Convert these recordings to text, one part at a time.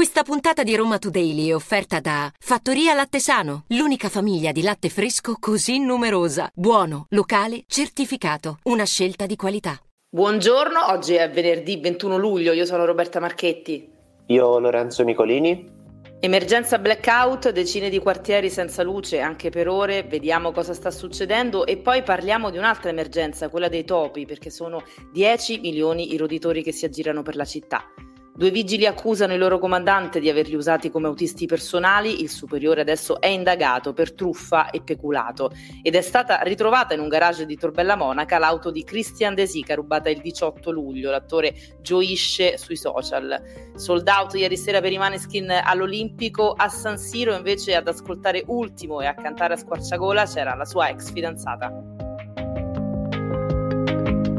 Questa puntata di Roma Today è offerta da Fattoria Latte Sano, l'unica famiglia di latte fresco così numerosa. Buono, locale, certificato. Una scelta di qualità. Buongiorno, oggi è venerdì 21 luglio, io sono Roberta Marchetti. Io Lorenzo Nicolini. Emergenza blackout, decine di quartieri senza luce anche per ore, vediamo cosa sta succedendo e poi parliamo di un'altra emergenza, quella dei topi, perché sono 10 milioni i roditori che si aggirano per la città. Due vigili accusano il loro comandante di averli usati come autisti personali, il superiore adesso è indagato per truffa e peculato ed è stata ritrovata in un garage di Torbella Monaca l'auto di Christian De Sica rubata il 18 luglio, l'attore gioisce sui social. Sold out ieri sera per i Maneskin all'Olimpico, a San Siro invece ad ascoltare Ultimo e a cantare a squarciagola c'era la sua ex fidanzata.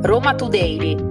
Roma Today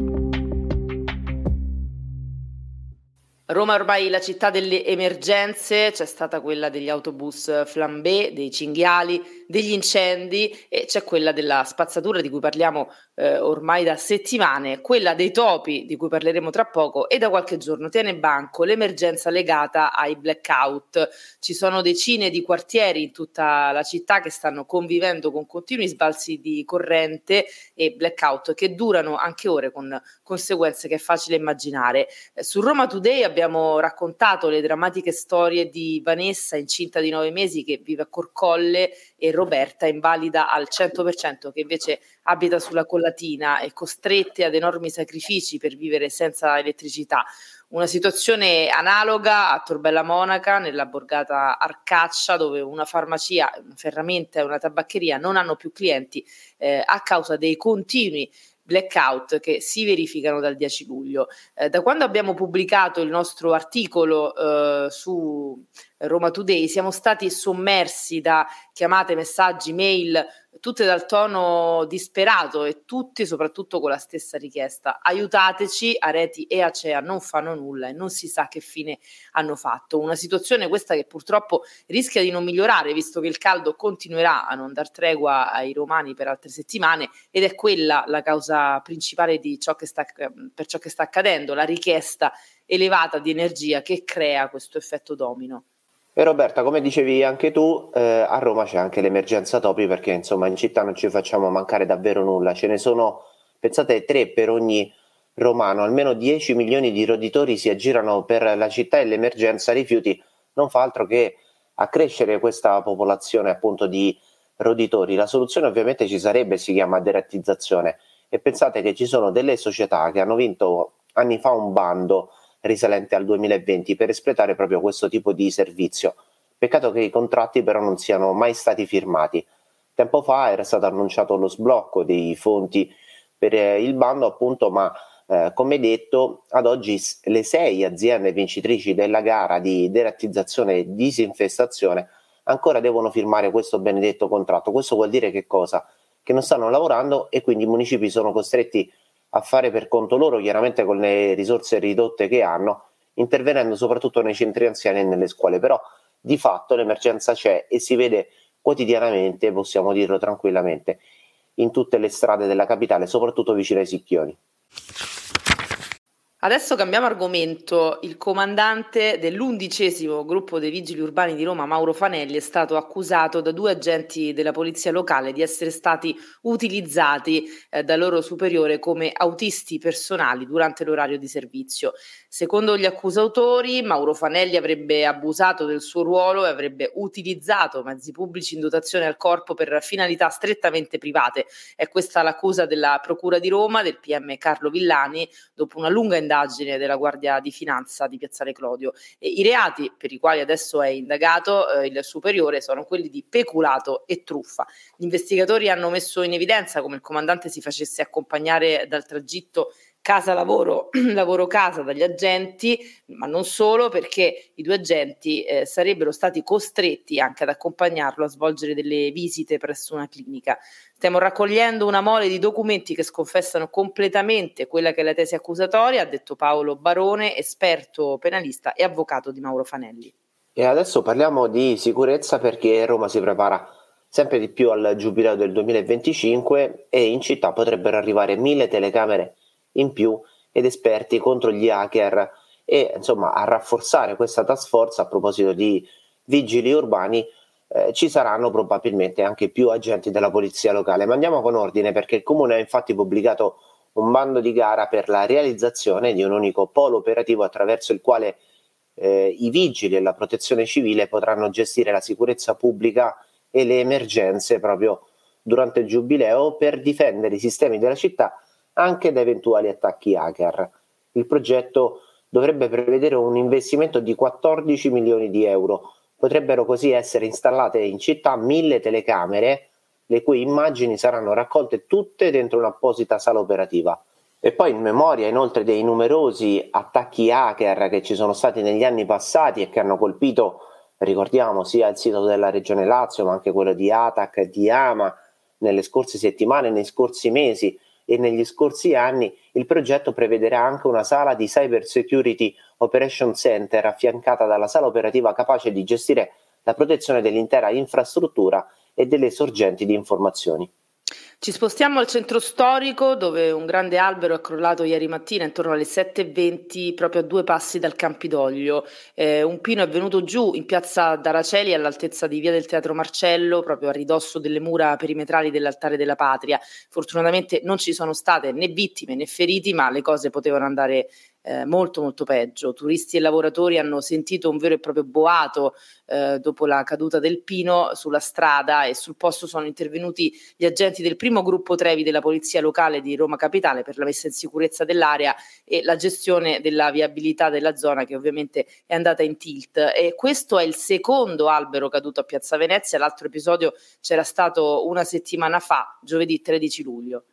Roma è ormai la città delle emergenze, c'è stata quella degli autobus flambé, dei cinghiali, degli incendi e c'è quella della spazzatura di cui parliamo eh, ormai da settimane, quella dei topi di cui parleremo tra poco e da qualche giorno tiene banco l'emergenza legata ai blackout. Ci sono decine di quartieri in tutta la città che stanno convivendo con continui sbalzi di corrente e blackout che durano anche ore con conseguenze che è facile immaginare. Eh, su Roma Today abbiamo abbiamo raccontato le drammatiche storie di Vanessa incinta di nove mesi che vive a Corcolle e Roberta invalida al 100% che invece abita sulla collatina e costrette ad enormi sacrifici per vivere senza elettricità. Una situazione analoga a Torbella Monaca, nella borgata Arcaccia, dove una farmacia, una ferramenta e una tabaccheria non hanno più clienti eh, a causa dei continui blackout che si verificano dal 10 luglio. Eh, da quando abbiamo pubblicato il nostro articolo eh, su Roma Today siamo stati sommersi da chiamate, messaggi, mail, tutte dal tono disperato e tutti soprattutto con la stessa richiesta. Aiutateci, Areti e Acea non fanno nulla e non si sa che fine hanno fatto. Una situazione questa che purtroppo rischia di non migliorare visto che il caldo continuerà a non dar tregua ai romani per altre settimane ed è quella la causa principale ciò sta, per ciò che sta accadendo, la richiesta elevata di energia che crea questo effetto domino. E Roberta, come dicevi anche tu, eh, a Roma c'è anche l'emergenza topi perché insomma in città non ci facciamo mancare davvero nulla. Ce ne sono, pensate, tre per ogni romano, almeno 10 milioni di roditori si aggirano per la città e l'emergenza rifiuti non fa altro che accrescere questa popolazione appunto di roditori. La soluzione ovviamente ci sarebbe, si chiama derattizzazione e pensate che ci sono delle società che hanno vinto anni fa un bando risalente al 2020 per espletare proprio questo tipo di servizio. Peccato che i contratti però non siano mai stati firmati. Tempo fa era stato annunciato lo sblocco dei fonti per eh, il bando, appunto, ma eh, come detto, ad oggi le sei aziende vincitrici della gara di derattizzazione e disinfestazione ancora devono firmare questo benedetto contratto. Questo vuol dire che cosa? Che non stanno lavorando e quindi i municipi sono costretti a fare per conto loro, chiaramente con le risorse ridotte che hanno, intervenendo soprattutto nei centri anziani e nelle scuole. Però di fatto l'emergenza c'è e si vede quotidianamente, possiamo dirlo tranquillamente, in tutte le strade della capitale, soprattutto vicino ai Sicchioni. Adesso cambiamo argomento. Il comandante dell'undicesimo gruppo dei vigili urbani di Roma, Mauro Fanelli, è stato accusato da due agenti della polizia locale di essere stati utilizzati eh, dal loro superiore come autisti personali durante l'orario di servizio. Secondo gli accusatori, Mauro Fanelli avrebbe abusato del suo ruolo e avrebbe utilizzato mezzi pubblici in dotazione al corpo per finalità strettamente private. È questa l'accusa della Procura di Roma, del PM Carlo Villani, dopo una lunga indagine indagine della Guardia di Finanza di Piazzale Clodio. E I reati per i quali adesso è indagato eh, il superiore sono quelli di peculato e truffa. Gli investigatori hanno messo in evidenza come il comandante si facesse accompagnare dal tragitto casa lavoro, lavoro casa dagli agenti, ma non solo perché i due agenti eh, sarebbero stati costretti anche ad accompagnarlo a svolgere delle visite presso una clinica. Stiamo raccogliendo una mole di documenti che sconfessano completamente quella che è la tesi accusatoria, ha detto Paolo Barone, esperto penalista e avvocato di Mauro Fanelli. E adesso parliamo di sicurezza perché Roma si prepara sempre di più al giubileo del 2025 e in città potrebbero arrivare mille telecamere in più ed esperti contro gli hacker e insomma a rafforzare questa task force a proposito di vigili urbani eh, ci saranno probabilmente anche più agenti della polizia locale. Ma andiamo con ordine perché il comune ha infatti pubblicato un bando di gara per la realizzazione di un unico polo operativo attraverso il quale eh, i vigili e la protezione civile potranno gestire la sicurezza pubblica e le emergenze proprio durante il giubileo per difendere i sistemi della città anche da eventuali attacchi hacker. Il progetto dovrebbe prevedere un investimento di 14 milioni di euro. Potrebbero così essere installate in città mille telecamere, le cui immagini saranno raccolte tutte dentro un'apposita sala operativa. E poi in memoria inoltre dei numerosi attacchi hacker che ci sono stati negli anni passati e che hanno colpito, ricordiamo, sia il sito della Regione Lazio, ma anche quello di Atac e di Ama nelle scorse settimane, nei scorsi mesi e negli scorsi anni, il progetto prevederà anche una sala di Cyber Security Operation Center affiancata dalla sala operativa capace di gestire la protezione dell'intera infrastruttura e delle sorgenti di informazioni. Ci spostiamo al centro storico dove un grande albero è crollato ieri mattina intorno alle 7.20 proprio a due passi dal Campidoglio. Eh, un pino è venuto giù in piazza Daraceli all'altezza di via del Teatro Marcello, proprio a ridosso delle mura perimetrali dell'altare della patria. Fortunatamente non ci sono state né vittime né feriti, ma le cose potevano andare eh, molto molto peggio. Turisti e lavoratori hanno sentito un vero e proprio boato eh, dopo la caduta del pino sulla strada e sul posto sono intervenuti gli agenti del primo gruppo Trevi della Polizia Locale di Roma Capitale per la messa in sicurezza dell'area e la gestione della viabilità della zona che ovviamente è andata in tilt. E questo è il secondo albero caduto a Piazza Venezia, l'altro episodio c'era stato una settimana fa, giovedì 13 luglio.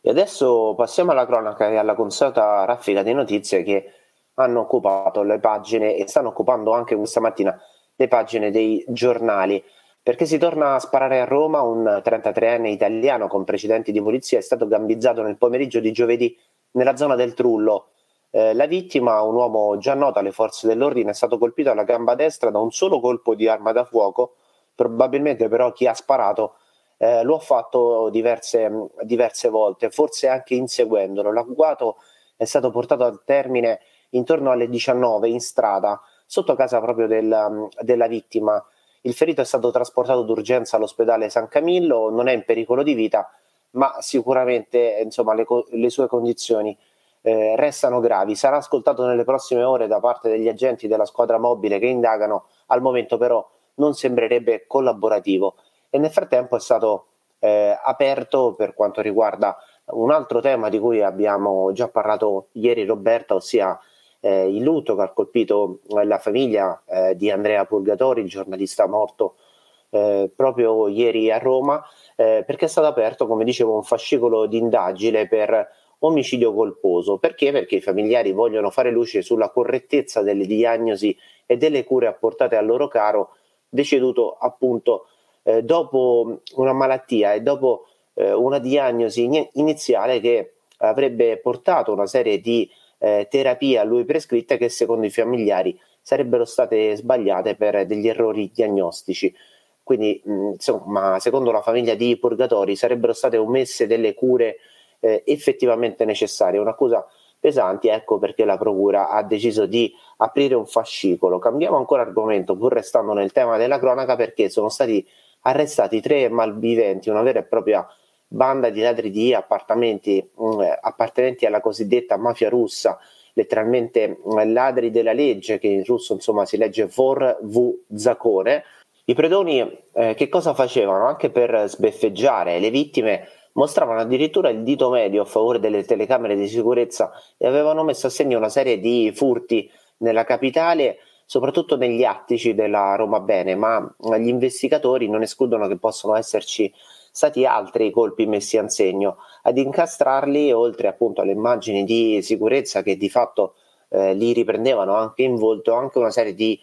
E adesso passiamo alla cronaca e alla consueta raffica di notizie che hanno occupato le pagine e stanno occupando anche questa mattina le pagine dei giornali. Perché si torna a sparare a Roma, un 33enne italiano con precedenti di polizia è stato gambizzato nel pomeriggio di giovedì nella zona del Trullo. Eh, la vittima, un uomo già noto alle forze dell'ordine, è stato colpito alla gamba destra da un solo colpo di arma da fuoco. Probabilmente però chi ha sparato eh, lo ha fatto diverse, diverse volte, forse anche inseguendolo. L'agguato è stato portato al termine intorno alle 19 in strada, sotto casa proprio del, della vittima. Il ferito è stato trasportato d'urgenza all'ospedale San Camillo, non è in pericolo di vita, ma sicuramente insomma, le, le sue condizioni eh, restano gravi. Sarà ascoltato nelle prossime ore da parte degli agenti della squadra mobile che indagano, al momento però non sembrerebbe collaborativo e nel frattempo è stato eh, aperto per quanto riguarda un altro tema di cui abbiamo già parlato ieri Roberta, ossia eh, il lutto che ha colpito la famiglia eh, di Andrea Purgatori, il giornalista morto eh, proprio ieri a Roma, eh, perché è stato aperto, come dicevo, un fascicolo di indagine per omicidio colposo. Perché? Perché i familiari vogliono fare luce sulla correttezza delle diagnosi e delle cure apportate al loro caro, deceduto appunto eh, dopo una malattia e dopo eh, una diagnosi iniziale che avrebbe portato una serie di eh, terapie a lui prescritte che secondo i familiari sarebbero state sbagliate per degli errori diagnostici. Quindi, mh, insomma, secondo la famiglia di Purgatori sarebbero state omesse delle cure eh, effettivamente necessarie. Un'accusa pesante, ecco perché la Procura ha deciso di aprire un fascicolo. Cambiamo ancora argomento, pur restando nel tema della cronaca, perché sono stati arrestati tre malviventi, una vera e propria banda di ladri di appartamenti mh, mm, appartenenti alla cosiddetta mafia russa, letteralmente mh, mm, ladri della legge, che in russo insomma si legge Vor V Zakone. I predoni eh, che cosa facevano? Anche per sbeffeggiare le vittime mostravano addirittura il dito medio a favore delle telecamere di sicurezza e avevano messo a segno una serie di furti nella capitale soprattutto negli attici della Roma Bene, ma gli investigatori non escludono che possano esserci stati altri colpi messi a segno. Ad incastrarli, oltre appunto alle immagini di sicurezza che di fatto eh, li riprendevano anche in volto, anche una serie di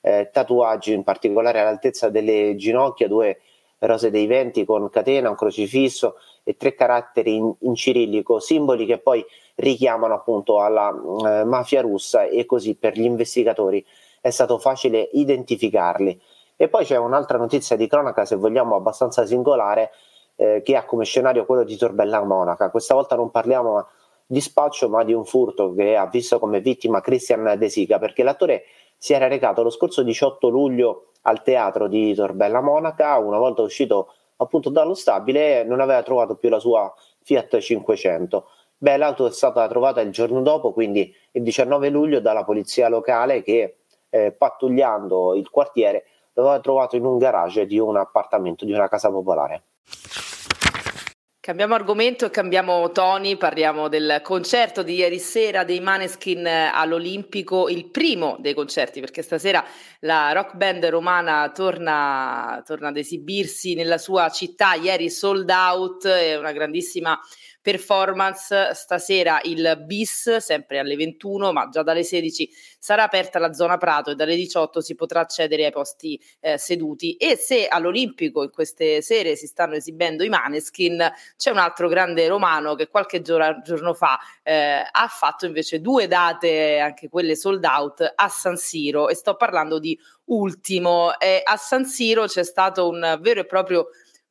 eh, tatuaggi, in particolare all'altezza delle ginocchia, due rose dei venti con catena, un crocifisso e tre caratteri in, in cirillico, simboli che poi richiamano appunto alla eh, mafia russa e così per gli investigatori è stato facile identificarli. E poi c'è un'altra notizia di cronaca, se vogliamo, abbastanza singolare, eh, che ha come scenario quello di Torbella Monaca. Questa volta non parliamo di spaccio ma di un furto che ha visto come vittima Christian De Sica perché l'attore si era recato lo scorso 18 luglio al teatro di Torbella Monaca, una volta uscito appunto dallo stabile non aveva trovato più la sua Fiat 500. Beh, l'auto è stata trovata il giorno dopo, quindi il 19 luglio, dalla polizia locale che eh, pattugliando il quartiere l'aveva trovato in un garage di un appartamento, di una casa popolare. Cambiamo argomento e cambiamo toni, parliamo del concerto di ieri sera dei Maneskin all'Olimpico, il primo dei concerti, perché stasera la rock band romana torna, torna ad esibirsi nella sua città, ieri sold out, è una grandissima performance. Stasera il bis, sempre alle 21, ma già dalle 16 sarà aperta la zona Prato e dalle 18 si potrà accedere ai posti eh, seduti. E se all'Olimpico in queste sere si stanno esibendo i Maneskin, c'è un altro grande romano che qualche giorno, giorno fa eh, ha fatto invece due date, anche quelle sold out, a San Siro e sto parlando di Ultimo. Eh, a San Siro c'è stato un vero e proprio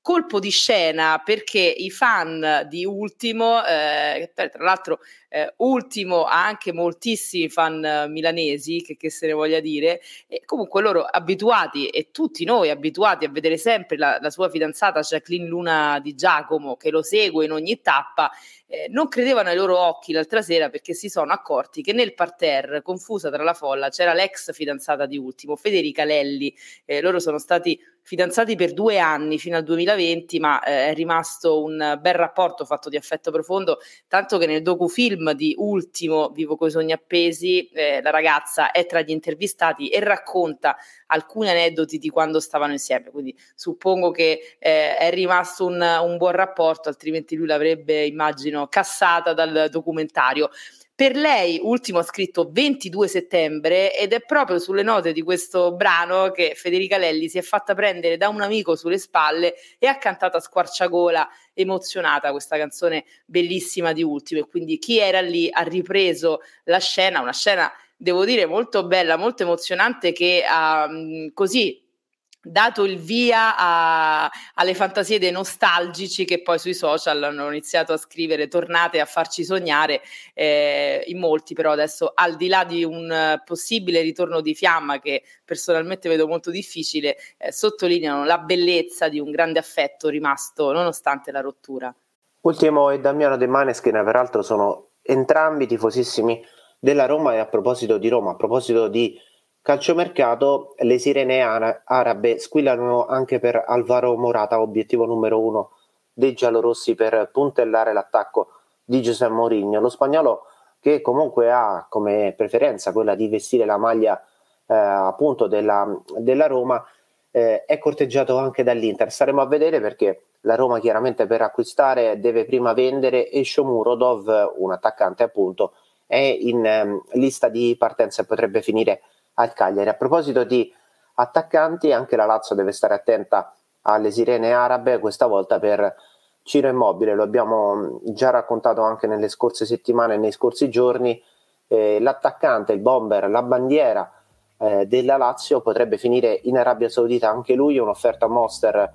colpo di scena perché i fan di Ultimo, eh, tra l'altro eh, Ultimo ha anche moltissimi fan milanesi, che, che, se ne voglia dire, e comunque loro abituati e tutti noi abituati a vedere sempre la, la sua fidanzata Jacqueline Luna di Giacomo che lo segue in ogni tappa, eh, non credevano ai loro occhi l'altra sera perché si sono accorti che nel parterre, confusa tra la folla, c'era l'ex fidanzata di Ultimo, Federica Lelli. Eh, loro sono stati fidanzati per due anni fino al 2020, ma eh, è rimasto un bel rapporto fatto di affetto profondo, tanto che nel docufilm di Ultimo, Vivo coi sogni appesi, eh, la ragazza è tra gli intervistati e racconta alcuni aneddoti di quando stavano insieme, quindi suppongo che eh, è rimasto un, un buon rapporto, altrimenti lui l'avrebbe, immagino, cassata dal documentario. Per lei, ultimo ha scritto 22 settembre ed è proprio sulle note di questo brano che Federica Lelli si è fatta prendere da un amico sulle spalle e ha cantato a squarciagola, emozionata questa canzone bellissima di Ultimo. E quindi chi era lì ha ripreso la scena, una scena devo dire molto bella, molto emozionante che ha così dato il via a, alle fantasie dei nostalgici che poi sui social hanno iniziato a scrivere tornate a farci sognare eh, in molti però adesso al di là di un possibile ritorno di fiamma che personalmente vedo molto difficile eh, sottolineano la bellezza di un grande affetto rimasto nonostante la rottura. Ultimo e Damiano De Maneskin peraltro sono entrambi tifosissimi della Roma e a proposito di Roma a proposito di Calciomercato, le sirene arabe squillano anche per Alvaro Morata, obiettivo numero uno dei giallorossi per puntellare l'attacco di Giuseppe Mourinho. Lo spagnolo che comunque ha come preferenza quella di vestire la maglia eh, appunto della, della Roma, eh, è corteggiato anche dall'Inter. Staremo a vedere perché la Roma chiaramente per acquistare deve prima vendere e Shomurodov, un attaccante appunto, è in eh, lista di partenza e potrebbe finire al Cagliari. A proposito di attaccanti, anche la Lazio deve stare attenta alle sirene arabe, questa volta per Ciro Immobile, lo abbiamo già raccontato anche nelle scorse settimane e nei scorsi giorni, eh, l'attaccante, il bomber, la bandiera eh, della Lazio potrebbe finire in Arabia Saudita, anche lui un'offerta monster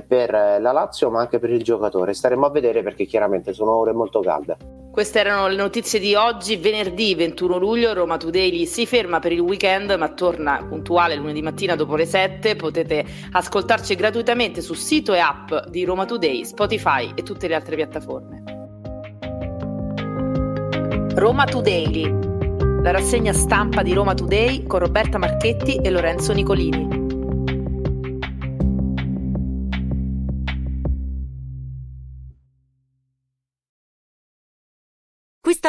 per la Lazio ma anche per il giocatore. Staremo a vedere perché chiaramente sono ore molto calde. Queste erano le notizie di oggi, venerdì 21 luglio. Roma Today si ferma per il weekend, ma torna puntuale lunedì mattina dopo le 7. Potete ascoltarci gratuitamente sul sito e app di Roma Today, Spotify e tutte le altre piattaforme. Roma Today, la rassegna stampa di Roma Today con Roberta Marchetti e Lorenzo Nicolini.